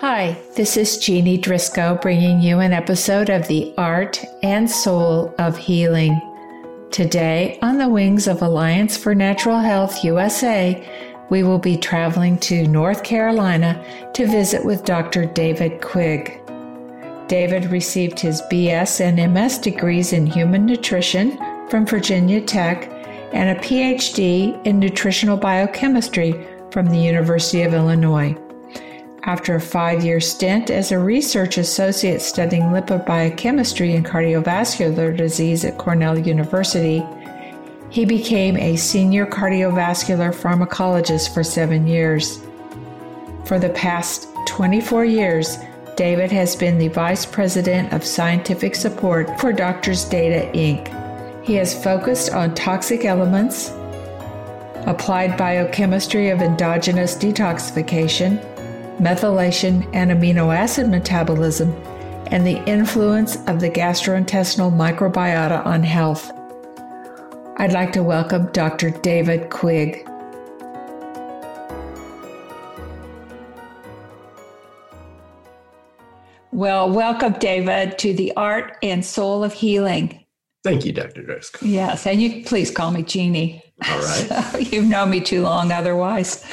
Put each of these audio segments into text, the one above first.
Hi, this is Jeannie Driscoll bringing you an episode of The Art and Soul of Healing. Today, on the wings of Alliance for Natural Health USA, we will be traveling to North Carolina to visit with Dr. David Quig. David received his BS and MS degrees in human nutrition from Virginia Tech and a PhD in nutritional biochemistry from the University of Illinois. After a five year stint as a research associate studying lipid biochemistry and cardiovascular disease at Cornell University, he became a senior cardiovascular pharmacologist for seven years. For the past 24 years, David has been the Vice President of Scientific Support for Doctors Data Inc. He has focused on toxic elements, applied biochemistry of endogenous detoxification, methylation and amino acid metabolism, and the influence of the gastrointestinal microbiota on health. I'd like to welcome Dr. David Quig. Well, welcome, David, to the Art and Soul of Healing. Thank you, Dr. Driscoll. Yes, and you please call me Jeannie. All right. So you've known me too long otherwise.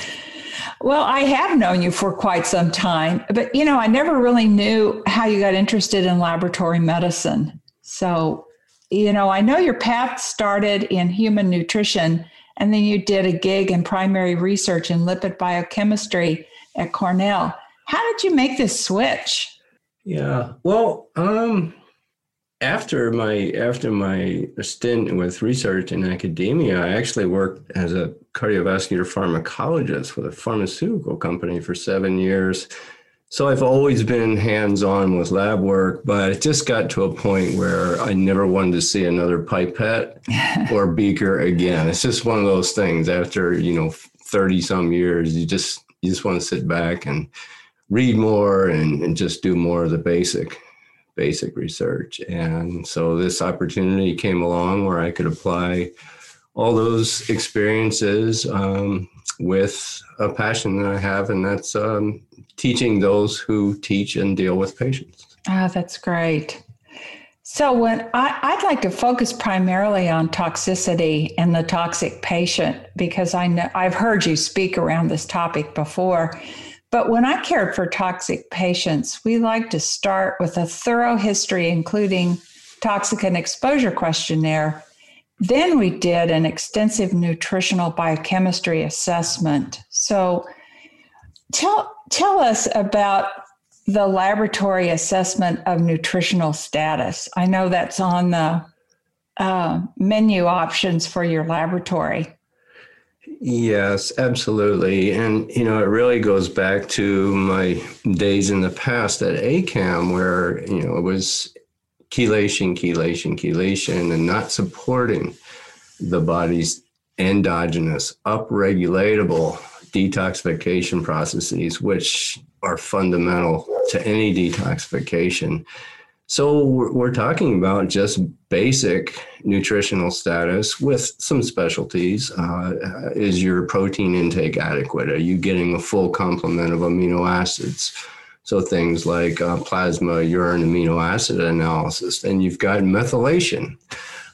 Well, I have known you for quite some time, but you know, I never really knew how you got interested in laboratory medicine. So, you know, I know your path started in human nutrition and then you did a gig in primary research in lipid biochemistry at Cornell. How did you make this switch? Yeah. Well, um after my after my stint with research in academia, I actually worked as a cardiovascular pharmacologist with a pharmaceutical company for seven years. So I've always been hands-on with lab work, but it just got to a point where I never wanted to see another pipette or beaker again. It's just one of those things. After you know, thirty some years, you just you just want to sit back and read more and, and just do more of the basic basic research. And so this opportunity came along where I could apply all those experiences um, with a passion that I have, and that's um, teaching those who teach and deal with patients. Ah, that's great. So, when I, would like to focus primarily on toxicity and the toxic patient because I know I've heard you speak around this topic before. But when I cared for toxic patients, we like to start with a thorough history, including toxic and exposure questionnaire. Then we did an extensive nutritional biochemistry assessment. So tell tell us about the laboratory assessment of nutritional status. I know that's on the uh, menu options for your laboratory. Yes, absolutely. And, you know, it really goes back to my days in the past at ACAM where, you know, it was chelation, chelation, chelation, and not supporting the body's endogenous, upregulatable detoxification processes, which are fundamental to any detoxification. So we're talking about just basic nutritional status with some specialties. Uh, is your protein intake adequate? Are you getting a full complement of amino acids? So things like uh, plasma urine amino acid analysis. Then you've got methylation,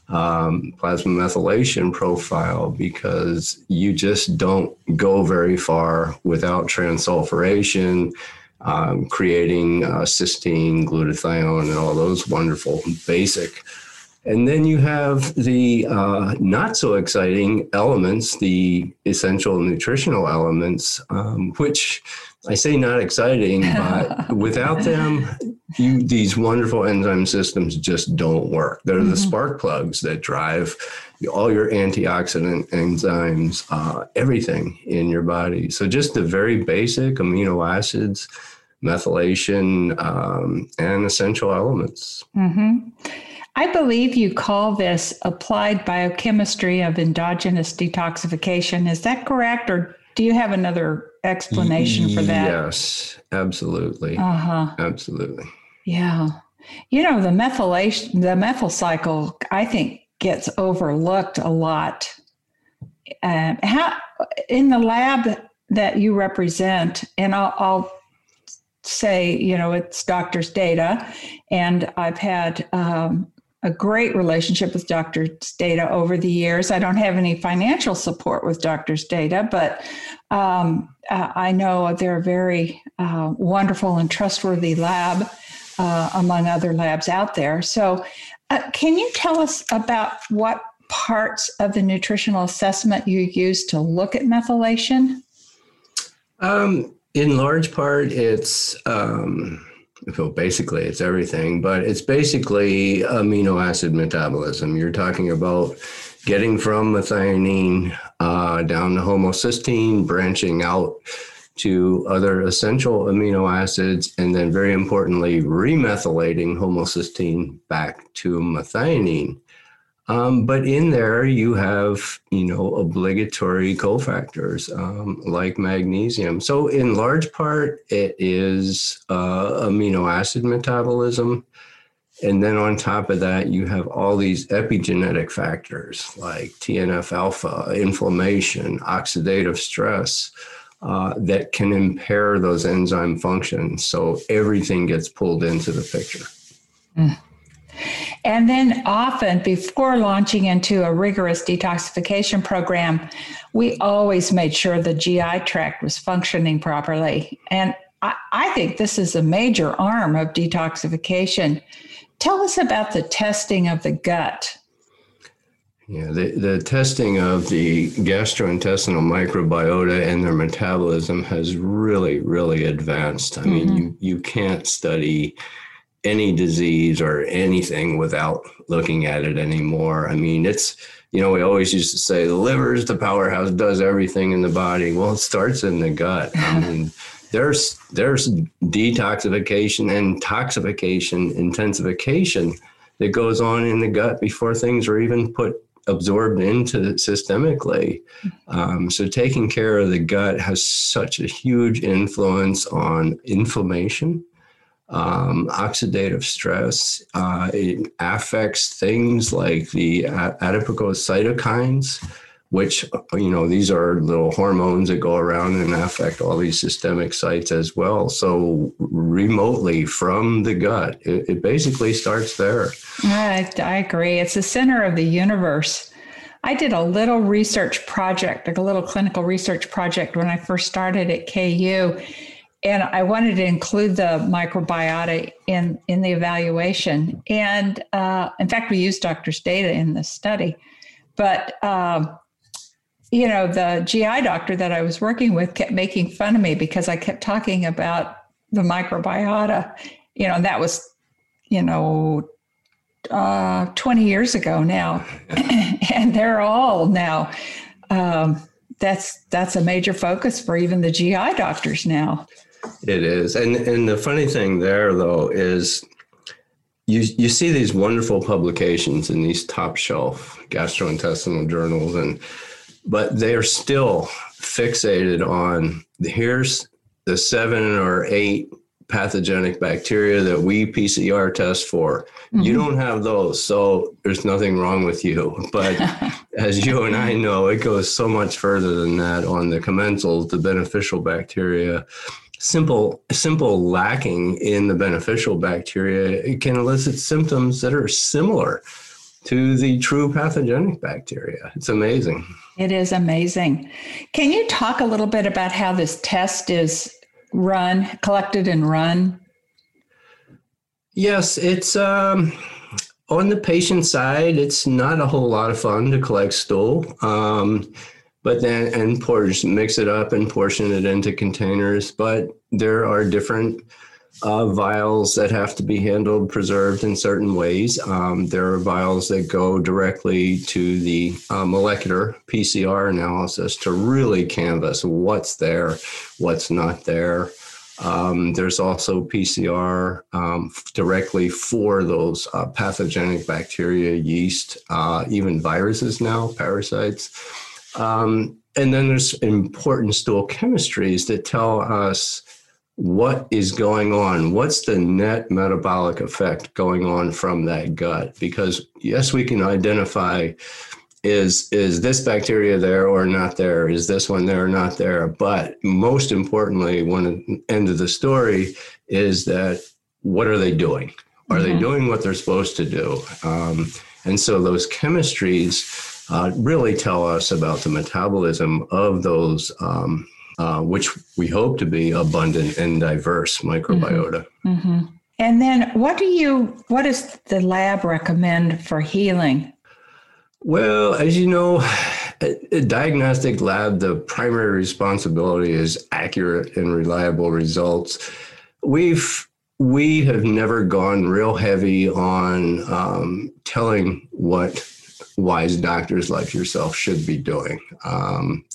um, plasma methylation profile, because you just don't go very far without transsulfuration um, creating uh, cysteine, glutathione, and all those wonderful basic. And then you have the uh, not so exciting elements, the essential nutritional elements, um, which I say not exciting, but without them, you, these wonderful enzyme systems just don't work. They're mm-hmm. the spark plugs that drive all your antioxidant enzymes, uh, everything in your body. So just the very basic amino acids methylation, um, and essential elements. Mm-hmm. I believe you call this applied biochemistry of endogenous detoxification. Is that correct? Or do you have another explanation for that? Yes, absolutely. Uh huh. Absolutely. Yeah. You know, the methylation, the methyl cycle, I think gets overlooked a lot. Um, how in the lab that you represent, and I'll, I'll say, you know, it's doctor's data, and I've had um, a great relationship with Dr. Data over the years. I don't have any financial support with Dr. Data, but um, uh, I know they're a very uh, wonderful and trustworthy lab uh, among other labs out there. So, uh, can you tell us about what parts of the nutritional assessment you use to look at methylation? Um, in large part, it's um, well, basically it's everything, but it's basically amino acid metabolism. You're talking about getting from methionine uh, down to homocysteine, branching out to other essential amino acids, and then very importantly, remethylating homocysteine back to methionine. Um, but in there, you have, you know, obligatory cofactors um, like magnesium. So, in large part, it is uh, amino acid metabolism. And then on top of that, you have all these epigenetic factors like TNF alpha, inflammation, oxidative stress uh, that can impair those enzyme functions. So, everything gets pulled into the picture. Mm. And then often before launching into a rigorous detoxification program, we always made sure the GI tract was functioning properly. And I, I think this is a major arm of detoxification. Tell us about the testing of the gut. Yeah, the, the testing of the gastrointestinal microbiota and their metabolism has really, really advanced. I mm-hmm. mean, you, you can't study any disease or anything without looking at it anymore. I mean, it's, you know, we always used to say the liver is the powerhouse, does everything in the body. Well, it starts in the gut. I mean, there's there's detoxification and toxification intensification that goes on in the gut before things are even put absorbed into systemically. Um, so taking care of the gut has such a huge influence on inflammation um, oxidative stress. Uh, it affects things like the adipose cytokines, which, you know, these are little hormones that go around and affect all these systemic sites as well. So, remotely from the gut, it, it basically starts there. I, I agree. It's the center of the universe. I did a little research project, like a little clinical research project when I first started at KU and I wanted to include the microbiota in in the evaluation. And uh, in fact, we used doctor's data in the study, but um, you know, the GI doctor that I was working with kept making fun of me because I kept talking about the microbiota. You know, and that was, you know, uh, 20 years ago now, and they're all now. Um, that's that's a major focus for even the GI doctors now. It is. And and the funny thing there though is you you see these wonderful publications in these top shelf gastrointestinal journals and but they are still fixated on here's the seven or eight pathogenic bacteria that we PCR test for. Mm-hmm. You don't have those, so there's nothing wrong with you. But as you and I know, it goes so much further than that on the commensals, the beneficial bacteria simple simple lacking in the beneficial bacteria it can elicit symptoms that are similar to the true pathogenic bacteria. It's amazing. It is amazing. Can you talk a little bit about how this test is run, collected and run? Yes, it's um, on the patient side. It's not a whole lot of fun to collect stool. Um, but then and portion mix it up and portion it into containers. But there are different uh, vials that have to be handled, preserved in certain ways. Um, there are vials that go directly to the uh, molecular PCR analysis to really canvas what's there, what's not there. Um, there's also PCR um, directly for those uh, pathogenic bacteria, yeast, uh, even viruses now, parasites. Um, and then there's important stool chemistries that tell us what is going on. What's the net metabolic effect going on from that gut? Because, yes, we can identify is is this bacteria there or not there? Is this one there or not there? But most importantly, one end of the story is that what are they doing? Are mm-hmm. they doing what they're supposed to do? Um, and so those chemistries uh, really tell us about the metabolism of those, um, uh, which we hope to be abundant and diverse microbiota. Mm-hmm. Mm-hmm. And then, what do you? What does the lab recommend for healing? Well, as you know, a diagnostic lab, the primary responsibility is accurate and reliable results. We've we have never gone real heavy on um, telling what wise doctors like yourself should be doing. Um,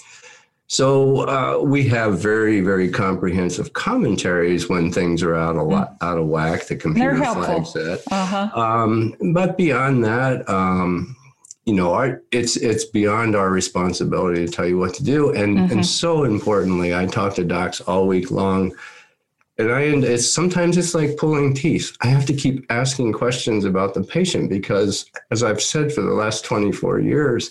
so uh, we have very, very comprehensive commentaries when things are out of mm. out of whack. The computer flags it. Uh-huh. Um, but beyond that, um, you know, our, it's it's beyond our responsibility to tell you what to do. And mm-hmm. and so importantly, I talk to docs all week long and I and it's sometimes it's like pulling teeth. I have to keep asking questions about the patient because, as I've said for the last 24 years,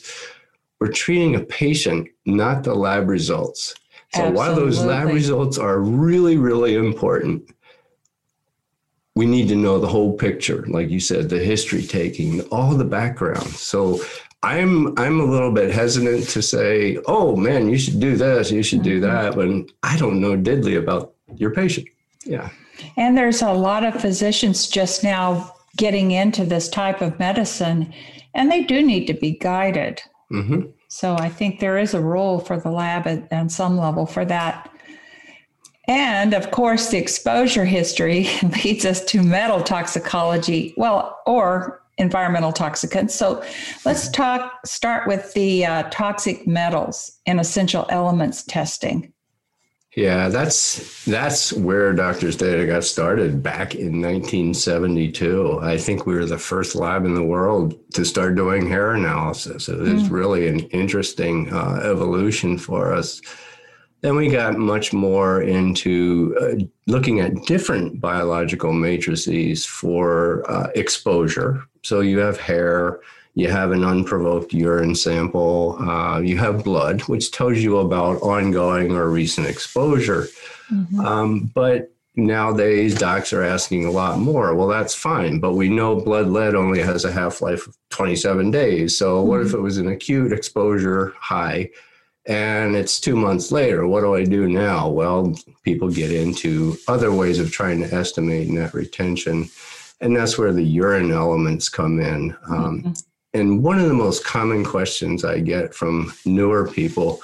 we're treating a patient, not the lab results. So Absolutely. while those lab results are really, really important, we need to know the whole picture, like you said, the history taking, all the background. So I'm I'm a little bit hesitant to say, oh man, you should do this, you should do mm-hmm. that, when I don't know diddly about your patient. Yeah. And there's a lot of physicians just now getting into this type of medicine, and they do need to be guided. Mm-hmm. So I think there is a role for the lab at, some level for that. And of course, the exposure history leads us to metal toxicology, well, or environmental toxicants. So let's talk, start with the uh, toxic metals and essential elements testing. Yeah, that's that's where Doctors Data got started back in 1972. I think we were the first lab in the world to start doing hair analysis. It was mm. really an interesting uh, evolution for us. Then we got much more into uh, looking at different biological matrices for uh, exposure. So you have hair, you have an unprovoked urine sample, uh, you have blood, which tells you about ongoing or recent exposure. Mm-hmm. Um, but nowadays, docs are asking a lot more. Well, that's fine, but we know blood lead only has a half life of 27 days. So, mm-hmm. what if mm-hmm. it was an acute exposure high? And it's two months later. What do I do now? Well, people get into other ways of trying to estimate net retention. And that's where the urine elements come in. Um, mm-hmm. And one of the most common questions I get from newer people,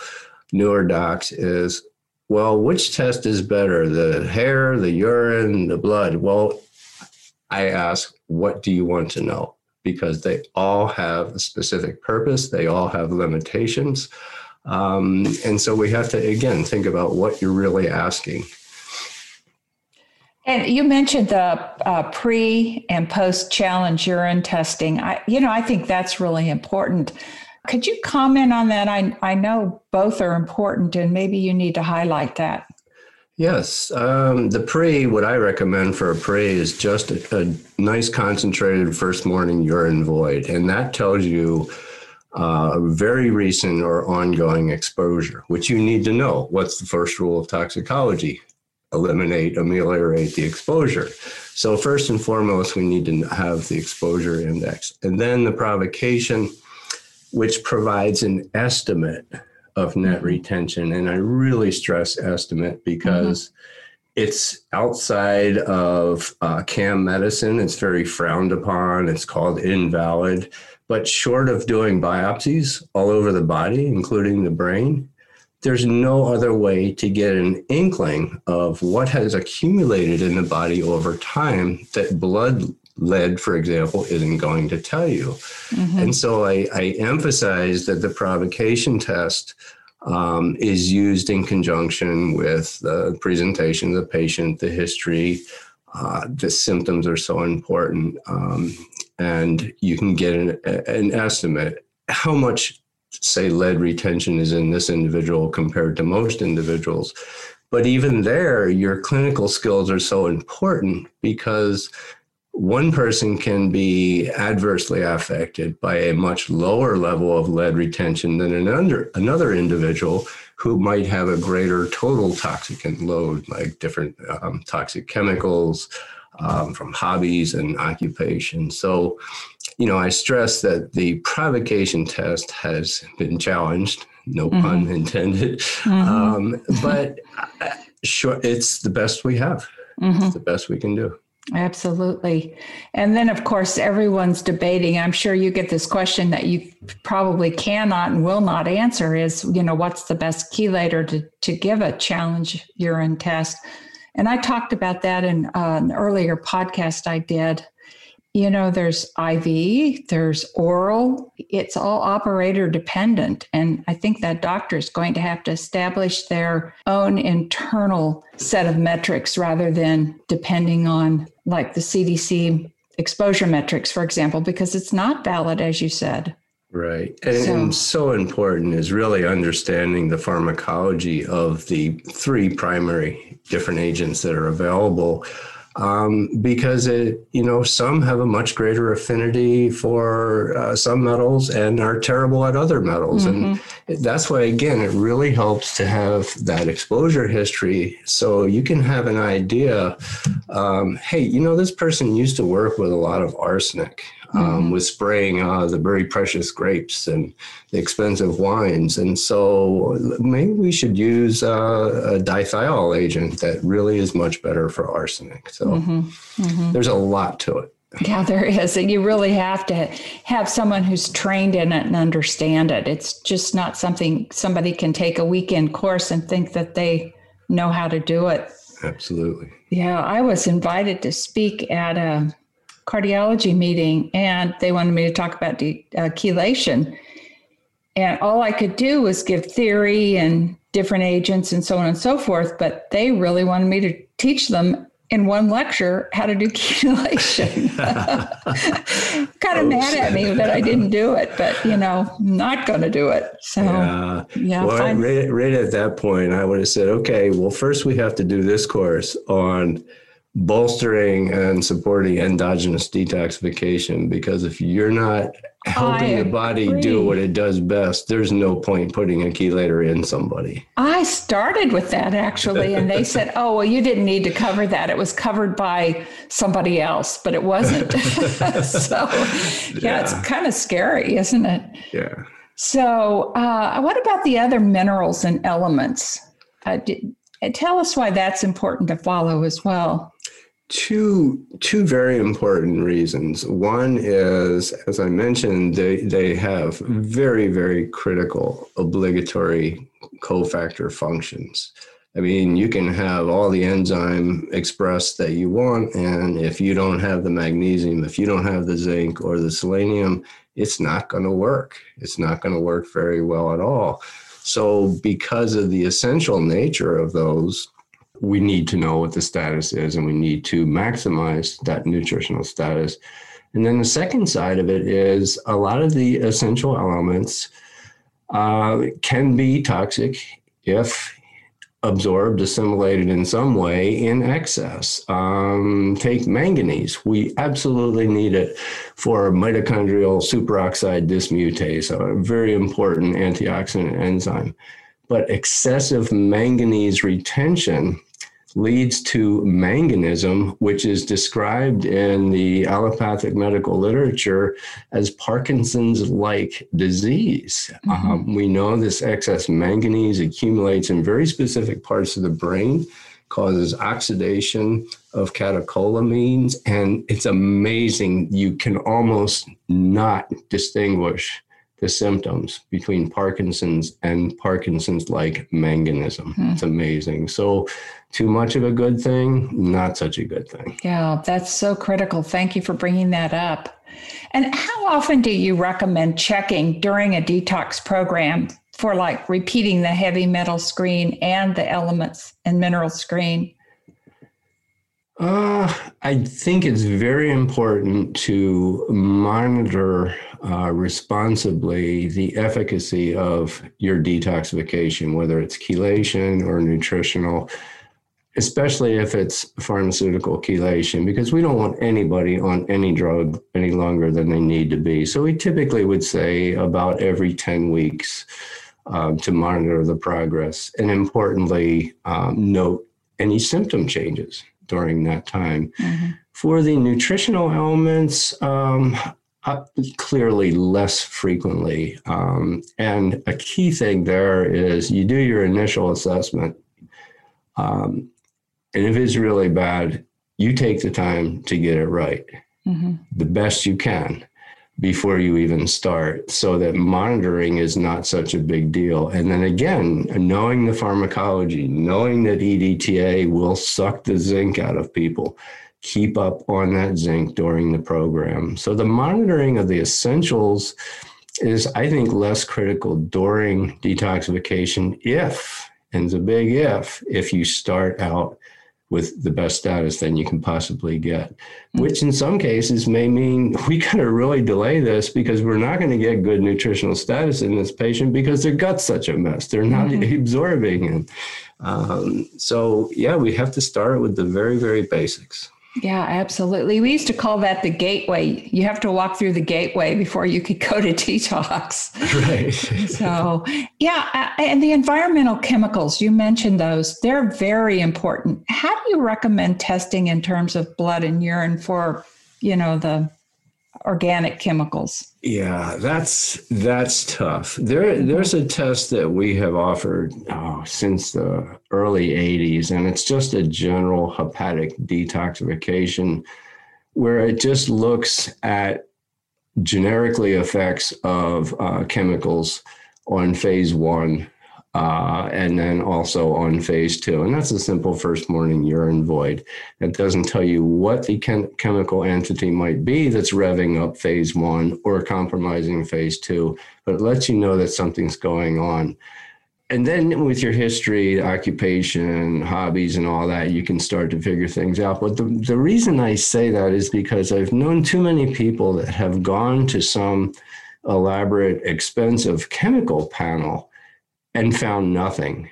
newer docs, is well, which test is better, the hair, the urine, the blood? Well, I ask, what do you want to know? Because they all have a specific purpose, they all have limitations. Um, and so we have to, again, think about what you're really asking. And you mentioned the uh, pre and post challenge urine testing. I, you know, I think that's really important. Could you comment on that? I, I know both are important, and maybe you need to highlight that. Yes. Um, the pre, what I recommend for a pre is just a, a nice concentrated first morning urine void. And that tells you uh, very recent or ongoing exposure, which you need to know. What's the first rule of toxicology? Eliminate, ameliorate the exposure. So, first and foremost, we need to have the exposure index. And then the provocation, which provides an estimate of net mm-hmm. retention. And I really stress estimate because mm-hmm. it's outside of uh, CAM medicine. It's very frowned upon, it's called invalid. But short of doing biopsies all over the body, including the brain, there's no other way to get an inkling of what has accumulated in the body over time that blood lead, for example, isn't going to tell you. Mm-hmm. And so I, I, emphasize that the provocation test um, is used in conjunction with the presentation of the patient, the history. Uh, the symptoms are so important. Um, and you can get an, an estimate how much say lead retention is in this individual compared to most individuals. But even there, your clinical skills are so important because one person can be adversely affected by a much lower level of lead retention than another, another individual who might have a greater total toxicant load, like different um, toxic chemicals um, from hobbies and occupation. So, you know, I stress that the provocation test has been challenged, no mm-hmm. pun intended, mm-hmm. um, but uh, sure, it's the best we have. Mm-hmm. It's the best we can do. Absolutely. And then, of course, everyone's debating. I'm sure you get this question that you probably cannot and will not answer is, you know, what's the best chelator to, to give a challenge urine test? And I talked about that in uh, an earlier podcast I did you know, there's IV, there's oral, it's all operator dependent. And I think that doctor is going to have to establish their own internal set of metrics rather than depending on like the CDC exposure metrics, for example, because it's not valid, as you said. Right. And so, and so important is really understanding the pharmacology of the three primary different agents that are available um, because it, you know, some have a much greater affinity for uh, some metals and are terrible at other metals, mm-hmm. and that's why again it really helps to have that exposure history, so you can have an idea. Um, hey, you know, this person used to work with a lot of arsenic um, with spraying uh, the very precious grapes and the expensive wines. And so maybe we should use uh, a dithiol agent that really is much better for arsenic. So mm-hmm. Mm-hmm. there's a lot to it. Yeah, there is. And you really have to have someone who's trained in it and understand it. It's just not something somebody can take a weekend course and think that they know how to do it. Absolutely. Yeah, I was invited to speak at a cardiology meeting and they wanted me to talk about de- uh, chelation. And all I could do was give theory and different agents and so on and so forth. But they really wanted me to teach them in one lecture how to do chelation. kind of mad at me that I didn't do it, but you know, not going to do it. So, yeah. yeah well, right, right at that point, I would have said, okay, well, first we have to do this course on bolstering and supporting endogenous detoxification because if you're not helping the body do what it does best there's no point putting a chelator in somebody. I started with that actually and they said oh well you didn't need to cover that. It was covered by somebody else but it wasn't. So yeah, yeah, it's kind of scary isn't it? Yeah. So uh, what about the other minerals and elements? Uh, did, tell us why that's important to follow as well two two very important reasons. One is, as I mentioned, they they have very very critical obligatory cofactor functions. I mean, you can have all the enzyme expressed that you want, and if you don't have the magnesium, if you don't have the zinc or the selenium, it's not going to work. It's not going to work very well at all. So, because of the essential nature of those, we need to know what the status is and we need to maximize that nutritional status. And then the second side of it is a lot of the essential elements uh, can be toxic if absorbed, assimilated in some way in excess. Um, take manganese. We absolutely need it for mitochondrial superoxide dismutase, a very important antioxidant enzyme. But excessive manganese retention leads to manganism, which is described in the allopathic medical literature as Parkinson's like disease. Mm-hmm. Um, we know this excess manganese accumulates in very specific parts of the brain, causes oxidation of catecholamines, and it's amazing. You can almost not distinguish the symptoms between Parkinson's and Parkinson's like manganism. Hmm. It's amazing. So, too much of a good thing, not such a good thing. Yeah, that's so critical. Thank you for bringing that up. And how often do you recommend checking during a detox program for like repeating the heavy metal screen and the elements and mineral screen? Uh, I think it's very important to monitor uh, responsibly the efficacy of your detoxification, whether it's chelation or nutritional. especially if it's pharmaceutical chelation, because we don't want anybody on any drug any longer than they need to be. So we typically would say about every 10 weeks um, to monitor the progress. And importantly, um, note any symptom changes during that time. Mm-hmm. For the nutritional elements, um, uh, clearly less frequently. Um, and a key thing there is you do your initial assessment. Um, and if it's really bad, you take the time to get it right mm-hmm. the best you can before you even start so that monitoring is not such a big deal. And then again, knowing the pharmacology, knowing that EDTA will suck the zinc out of people, keep up on that zinc during the program. So the monitoring of the essentials is, I think, less critical during detoxification if, and it's a big if, if you start out with the best status than you can possibly get, mm-hmm. which in some cases may mean we got to really delay this because we're not going to get good nutritional status in this patient because their gut's such a mess. They're not mm-hmm. absorbing. And um, so, yeah, we have to start with the very, very basics. Yeah, absolutely. We used to call that the gateway. You have to walk through the gateway before you could go to detox. Right. so, yeah, and the environmental chemicals, you mentioned those, they're very important. How do you recommend testing in terms of blood and urine for, you know, the organic chemicals? Yeah, that's that's tough. There, there's a test that we have offered oh, since the early '80s, and it's just a general hepatic detoxification, where it just looks at generically effects of uh, chemicals on phase one uh, and then also on phase two. And that's a simple first morning urine void. It doesn't tell you what the chem- chemical entity might be that's revving up phase one or compromising phase two, but it lets you know that something's going on. And then with your history, occupation, hobbies, and all that, you can start to figure things out. But the, the reason I say that is because I've known too many people that have gone to some elaborate, expensive chemical panel and found nothing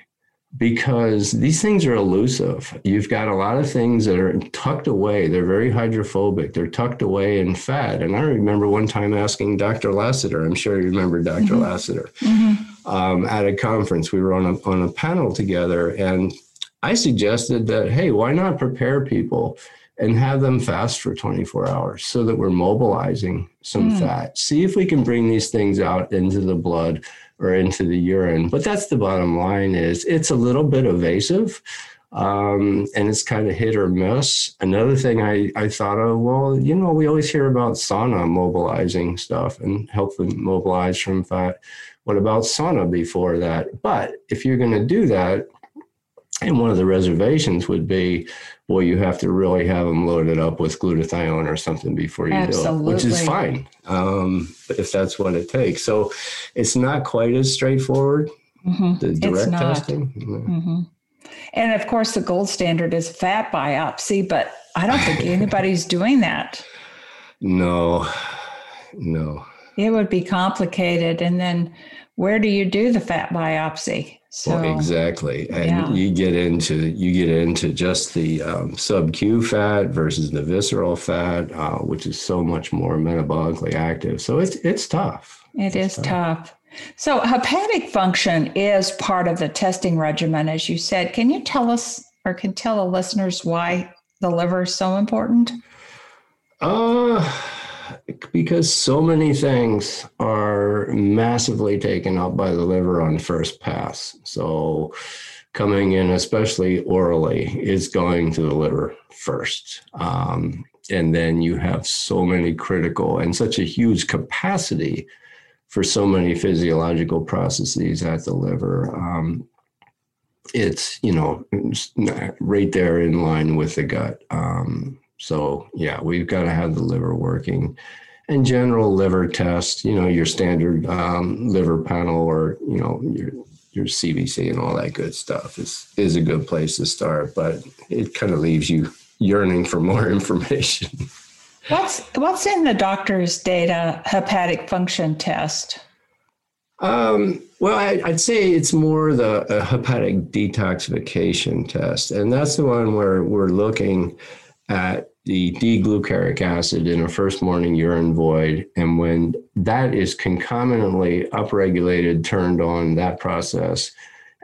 because these things are elusive. You've got a lot of things that are tucked away. They're very hydrophobic. They're tucked away in fat. And I remember one time asking Dr. Lasater, I'm sure you remember doctor mm-hmm. Lasater, mm-hmm. um, at a conference. We were on a, on a panel together, and I suggested that, hey, why not prepare people and have them fast for 24 hours so that we're mobilizing some mm. fat? See if we can bring these things out into the blood or into the urine. But that's the bottom line is it's a little bit evasive. Um, and it's kind of hit or miss. Another thing I, I thought of, well, you know, we always hear about sauna mobilizing stuff and helping mobilize from fat. What about sauna before that? But if you're going to do that, and one of the reservations would be, well, you have to really have them loaded up with glutathione or something before you Absolutely. do it, which is fine um, if that's what it takes. So it's not quite as straightforward, mm-hmm. the direct testing. Mm-hmm. And of course, the gold standard is fat biopsy, but I don't think anybody's doing that. No, no. It would be complicated. And then where do you do the fat biopsy? So, well, exactly, and yeah. you get into you get into just the um, sub Q fat versus the visceral fat, uh, which is so much more metabolically active. So it's it's tough. It it's is tough. tough. So hepatic function is part of the testing regimen, as you said. Can you tell us, or can tell the listeners why the liver is so important? Uh because so many things are massively taken up by the liver on first pass. So, coming in, especially orally, is going to the liver first. Um, and then you have so many critical and such a huge capacity for so many physiological processes at the liver. Um, it's, you know, right there in line with the gut. Um, so, yeah, we've got to have the liver working and general liver test, you know, your standard um, liver panel or, you know, your, your CBC and all that good stuff is, is a good place to start, but it kind of leaves you yearning for more information. What's, what's in the doctor's data hepatic function test? Um, Well, I, would say it's more the hepatic detoxification test, and that's the one where we're looking at the D-glucaric acid in a first morning urine void, and when that is concomitantly upregulated, turned on, that process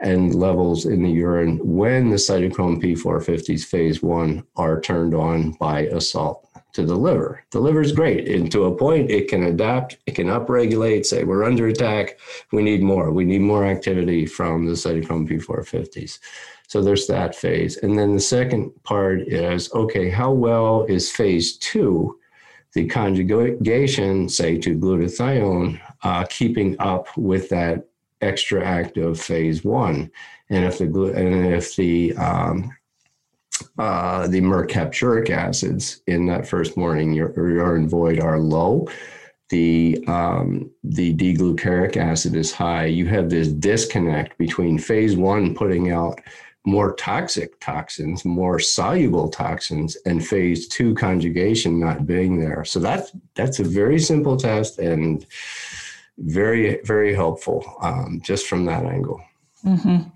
and levels in the urine when the cytochrome P450s phase one are turned on by assault to the liver. The liver is great. And to a point, it can adapt, it can upregulate, say, we're under attack, we need more. We need more activity from the cytochrome P450s. So there's that phase. And then the second part is okay, how well is phase two, the conjugation, say, to glutathione, uh, keeping up with that extra active phase one? And if the and if the um, uh, the mercapturic acids in that first morning urine void are low, the um, the D-glucaric acid is high. You have this disconnect between phase one putting out more toxic toxins, more soluble toxins, and phase two conjugation not being there. So that's that's a very simple test and very very helpful um, just from that angle. Mm-hmm.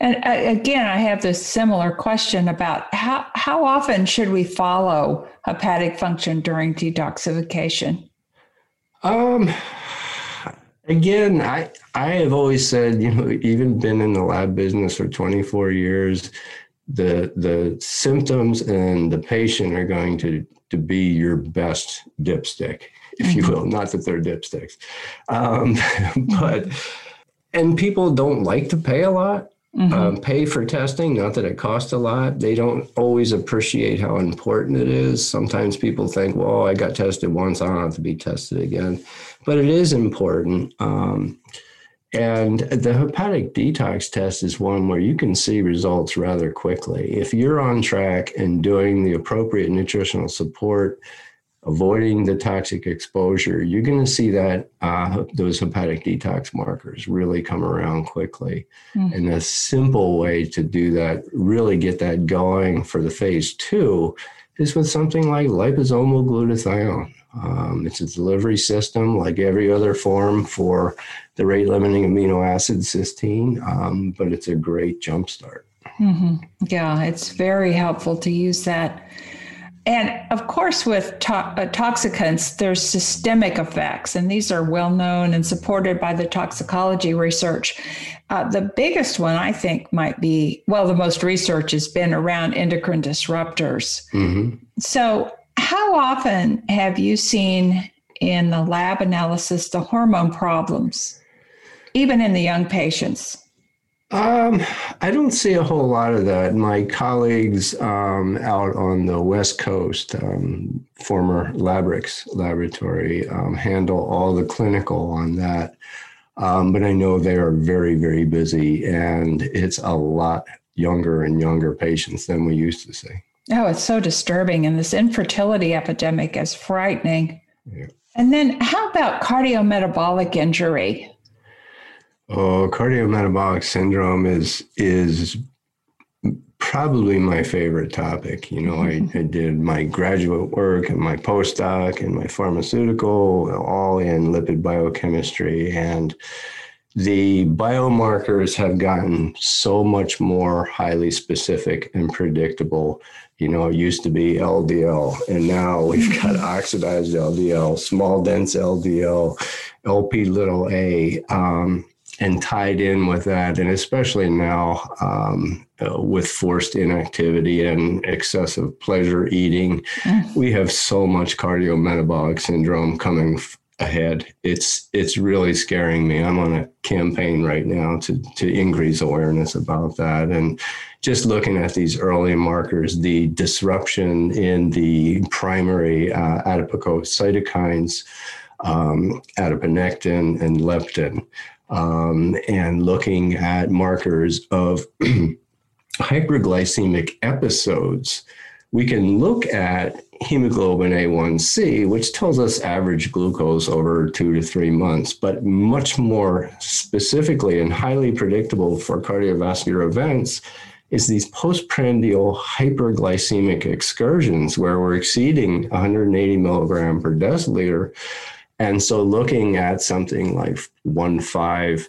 And uh, again, I have this similar question about how, how often should we follow hepatic function during detoxification? Um, again, I, I have always said, you know, even been in the lab business for 24 years, the, the symptoms and the patient are going to, to be your best dipstick, if mm-hmm. you will. Not that they're dipsticks. Um, but, and people don't like to pay a lot Mm-hmm. Um, pay for testing, not that it costs a lot. They don't always appreciate how important it is. Sometimes people think, well, I got tested once, I don't have to be tested again. But it is important. Um, and the hepatic detox test is one where you can see results rather quickly. If you're on track and doing the appropriate nutritional support, avoiding the toxic exposure, you're going to see that uh, those hepatic detox markers really come around quickly. Mm-hmm. And a simple way to do that, really get that going for the phase two, is with something like liposomal glutathione. Um, it's a delivery system like every other form for the rate limiting amino acid cysteine, um, but it's a great jumpstart. Mm-hmm. Yeah, it's very helpful to use that and of course, with to- uh, toxicants, there's systemic effects, and these are well known and supported by the toxicology research. Uh, the biggest one, I think, might be well, the most research has been around endocrine disruptors. Mm-hmm. So, how often have you seen in the lab analysis the hormone problems, even in the young patients? Um, I don't see a whole lot of that. My colleagues um, out on the West Coast, um, former Labrix laboratory, um, handle all the clinical on that. Um, but I know they are very, very busy, and it's a lot younger and younger patients than we used to see. Oh, it's so disturbing. And this infertility epidemic is frightening. Yeah. And then, how about cardiometabolic injury? Oh, cardiometabolic syndrome is is probably my favorite topic. You know, I, I did my graduate work and my postdoc and my pharmaceutical all in lipid biochemistry and the biomarkers have gotten so much more highly specific and predictable. You know, it used to be LDL, and now we've got oxidized LDL, small dense LDL, LP little a. Um, and tied in with that, and especially now um, uh, with forced inactivity and excessive pleasure eating, mm. we have so much cardiometabolic syndrome coming f- ahead. It's it's really scaring me. I'm on a campaign right now to to increase awareness about that, and just looking at these early markers, the disruption in the primary uh, cytokines, um, adiponectin and leptin um, and looking at markers of hyperglycemic episodes, we can look at hemoglobin A1C, which tells us average glucose over two to three months, but much more specifically and highly predictable for cardiovascular events is these postprandial hyperglycemic excursions where we're exceeding 180 milligram per deciliter and so looking at something like one five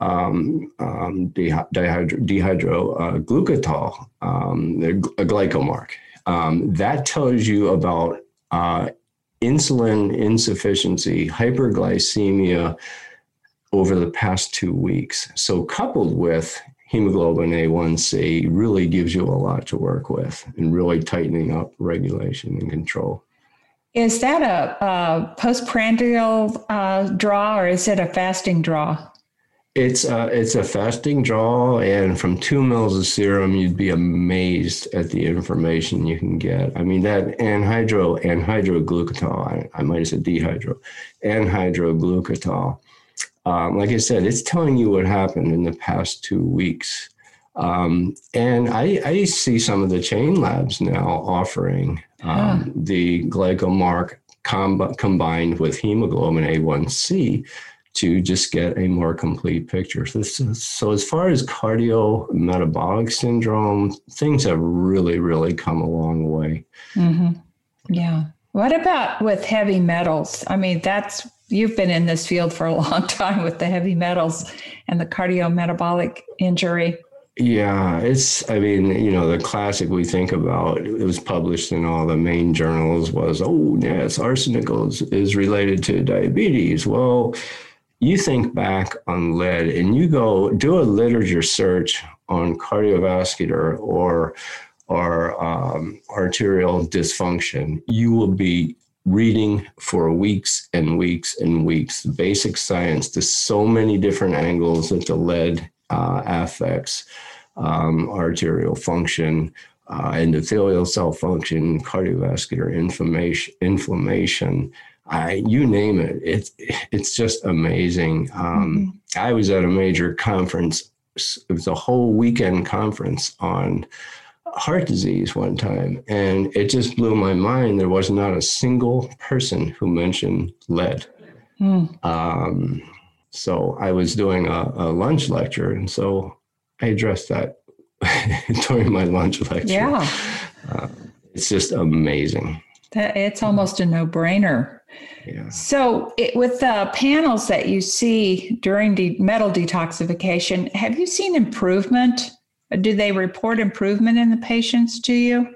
um, um, dihydro, dihydroglucatol, um, a glycomark. Um, that tells you about uh, insulin insufficiency, hyperglycemia over the past two weeks. So, coupled with hemoglobin A1C, really gives you a lot to work with and really tightening up regulation and control. Is that a, a postprandial uh, draw or is it a fasting draw? It's a, it's a fasting draw, and from two mils of serum, you'd be amazed at the information you can get. I mean, that anhydro, anhydroglucitol, I, I might have said dehydro, anhydroglucitol. Um, like I said, it's telling you what happened in the past two weeks. Um, and I, I, see some of the chain labs now offering um, huh. the glycomark com- combined with hemoglobin A1C to just get a more complete picture. So, so as far as cardiometabolic syndrome, things have really, really come a long way. Mm-hmm. Yeah. What about with heavy metals? I mean, that's you've been in this field for a long time with the heavy metals and the cardiometabolic injury. Yeah, it's, I mean, you know, the classic we think about, it was published in all the main journals was, oh, yes, arsenic is, related to diabetes. Well, you think back on lead and you go do a literature search on cardiovascular or or um, arterial dysfunction, you will be reading for weeks and weeks and weeks basic science to so many different angles that the lead uh, affects um, arterial function, uh, endothelial cell function, cardiovascular inflammation, inflammation I, you name it. It's it's just amazing. Um, mm-hmm. I was at a major conference. It was a whole weekend conference on heart disease one time, and it just blew my mind. There was not a single person who mentioned lead. Mm. Um, so I was doing a, a, lunch lecture, and so I addressed that during my lunch lecture. Yeah, uh, it's just amazing. That it's almost a no-brainer Yeah. so, it, with the panels that you see during de- metal detoxification, have you seen improvement? Do they report improvement in the patients to you?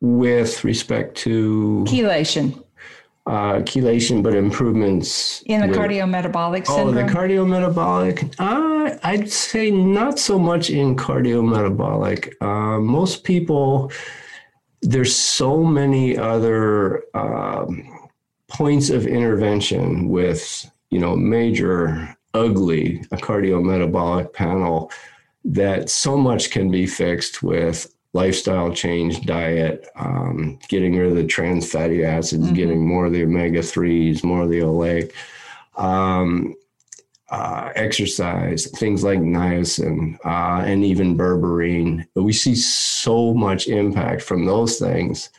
With respect to chelation. Uh, chelation, but improvements in the with, cardiometabolic syndrome. Oh, the cardiometabolic. Uh, I'd say not so much in cardiometabolic. Uh, most people there's so many other um, points of intervention with you know major ugly a cardiometabolic panel that so much can be fixed with lifestyle change diet um, getting rid of the trans fatty acids mm-hmm. getting more of the omega-3s more of the oleic um, uh, exercise, things like niacin uh, and even berberine. We see so much impact from those things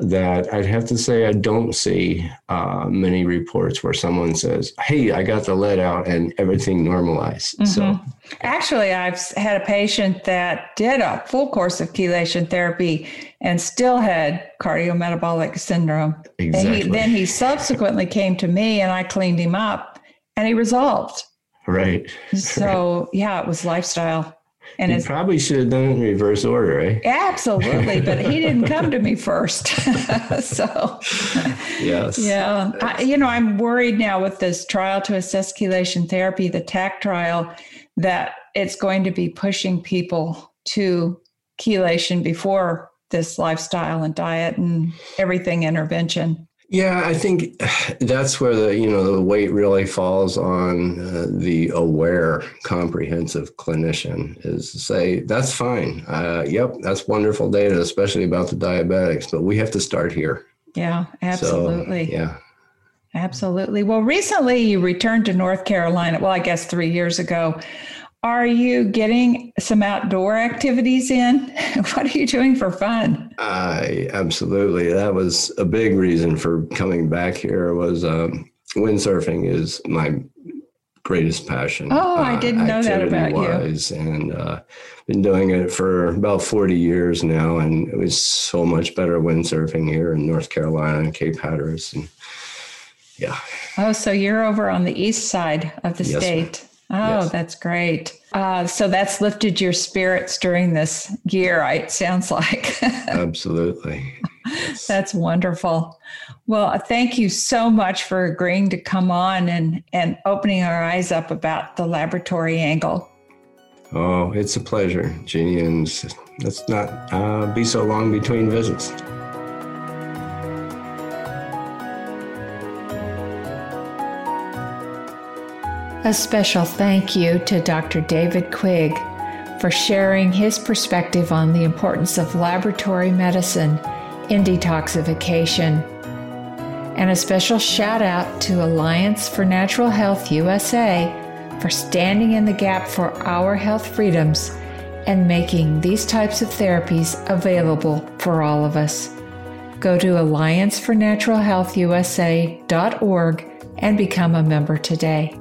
that I'd have to say I don't see uh, many reports where someone says, "Hey, I got the lead out and everything normalized." Mm-hmm. So, actually, I've had a patient that did a full course of chelation therapy and still had cardiometabolic syndrome. Exactly. He, then he subsequently came to me, and I cleaned him up, and he resolved. Right. So yeah, it was lifestyle. And he probably should have done it in reverse order, right? Absolutely, but he didn't come to me first. so, yes, yeah, I, you know, I'm worried now with this trial to assess chelation therapy, the TAC trial, that it's going to be pushing people to chelation before this lifestyle and diet and everything intervention. Yeah, I think that's where the you know the weight really falls on uh, the aware, comprehensive clinician is to say that's fine. Uh, yep, that's wonderful data, especially about the diabetics, but we have to start here. Yeah, absolutely. So, yeah. Absolutely. Well, recently you returned to North Carolina. Well, I guess three years ago. Are you getting some outdoor activities in? what are you doing for fun? I absolutely. That was a big reason for coming back here. Was um, windsurfing is my greatest passion. Oh, I didn't uh, know that about wise, you. And uh, been doing it for about 40 years now, and it was so much better windsurfing here in North Carolina and Cape Hatteras, and yeah. Oh, so you're over on the east side of the yes, state. Oh, yes. that's great. Uh, so that's lifted your spirits during this year, it sounds like. Absolutely. Yes. That's wonderful. Well, thank you so much for agreeing to come on and, and opening our eyes up about the laboratory angle. Oh, it's a pleasure, Jeannie, and let's not uh, be so long between visits. A special thank you to Dr. David Quig for sharing his perspective on the importance of laboratory medicine in detoxification. And a special shout out to Alliance for Natural Health USA for standing in the gap for our health freedoms and making these types of therapies available for all of us. Go to alliancefornaturalhealthusa.org and become a member today.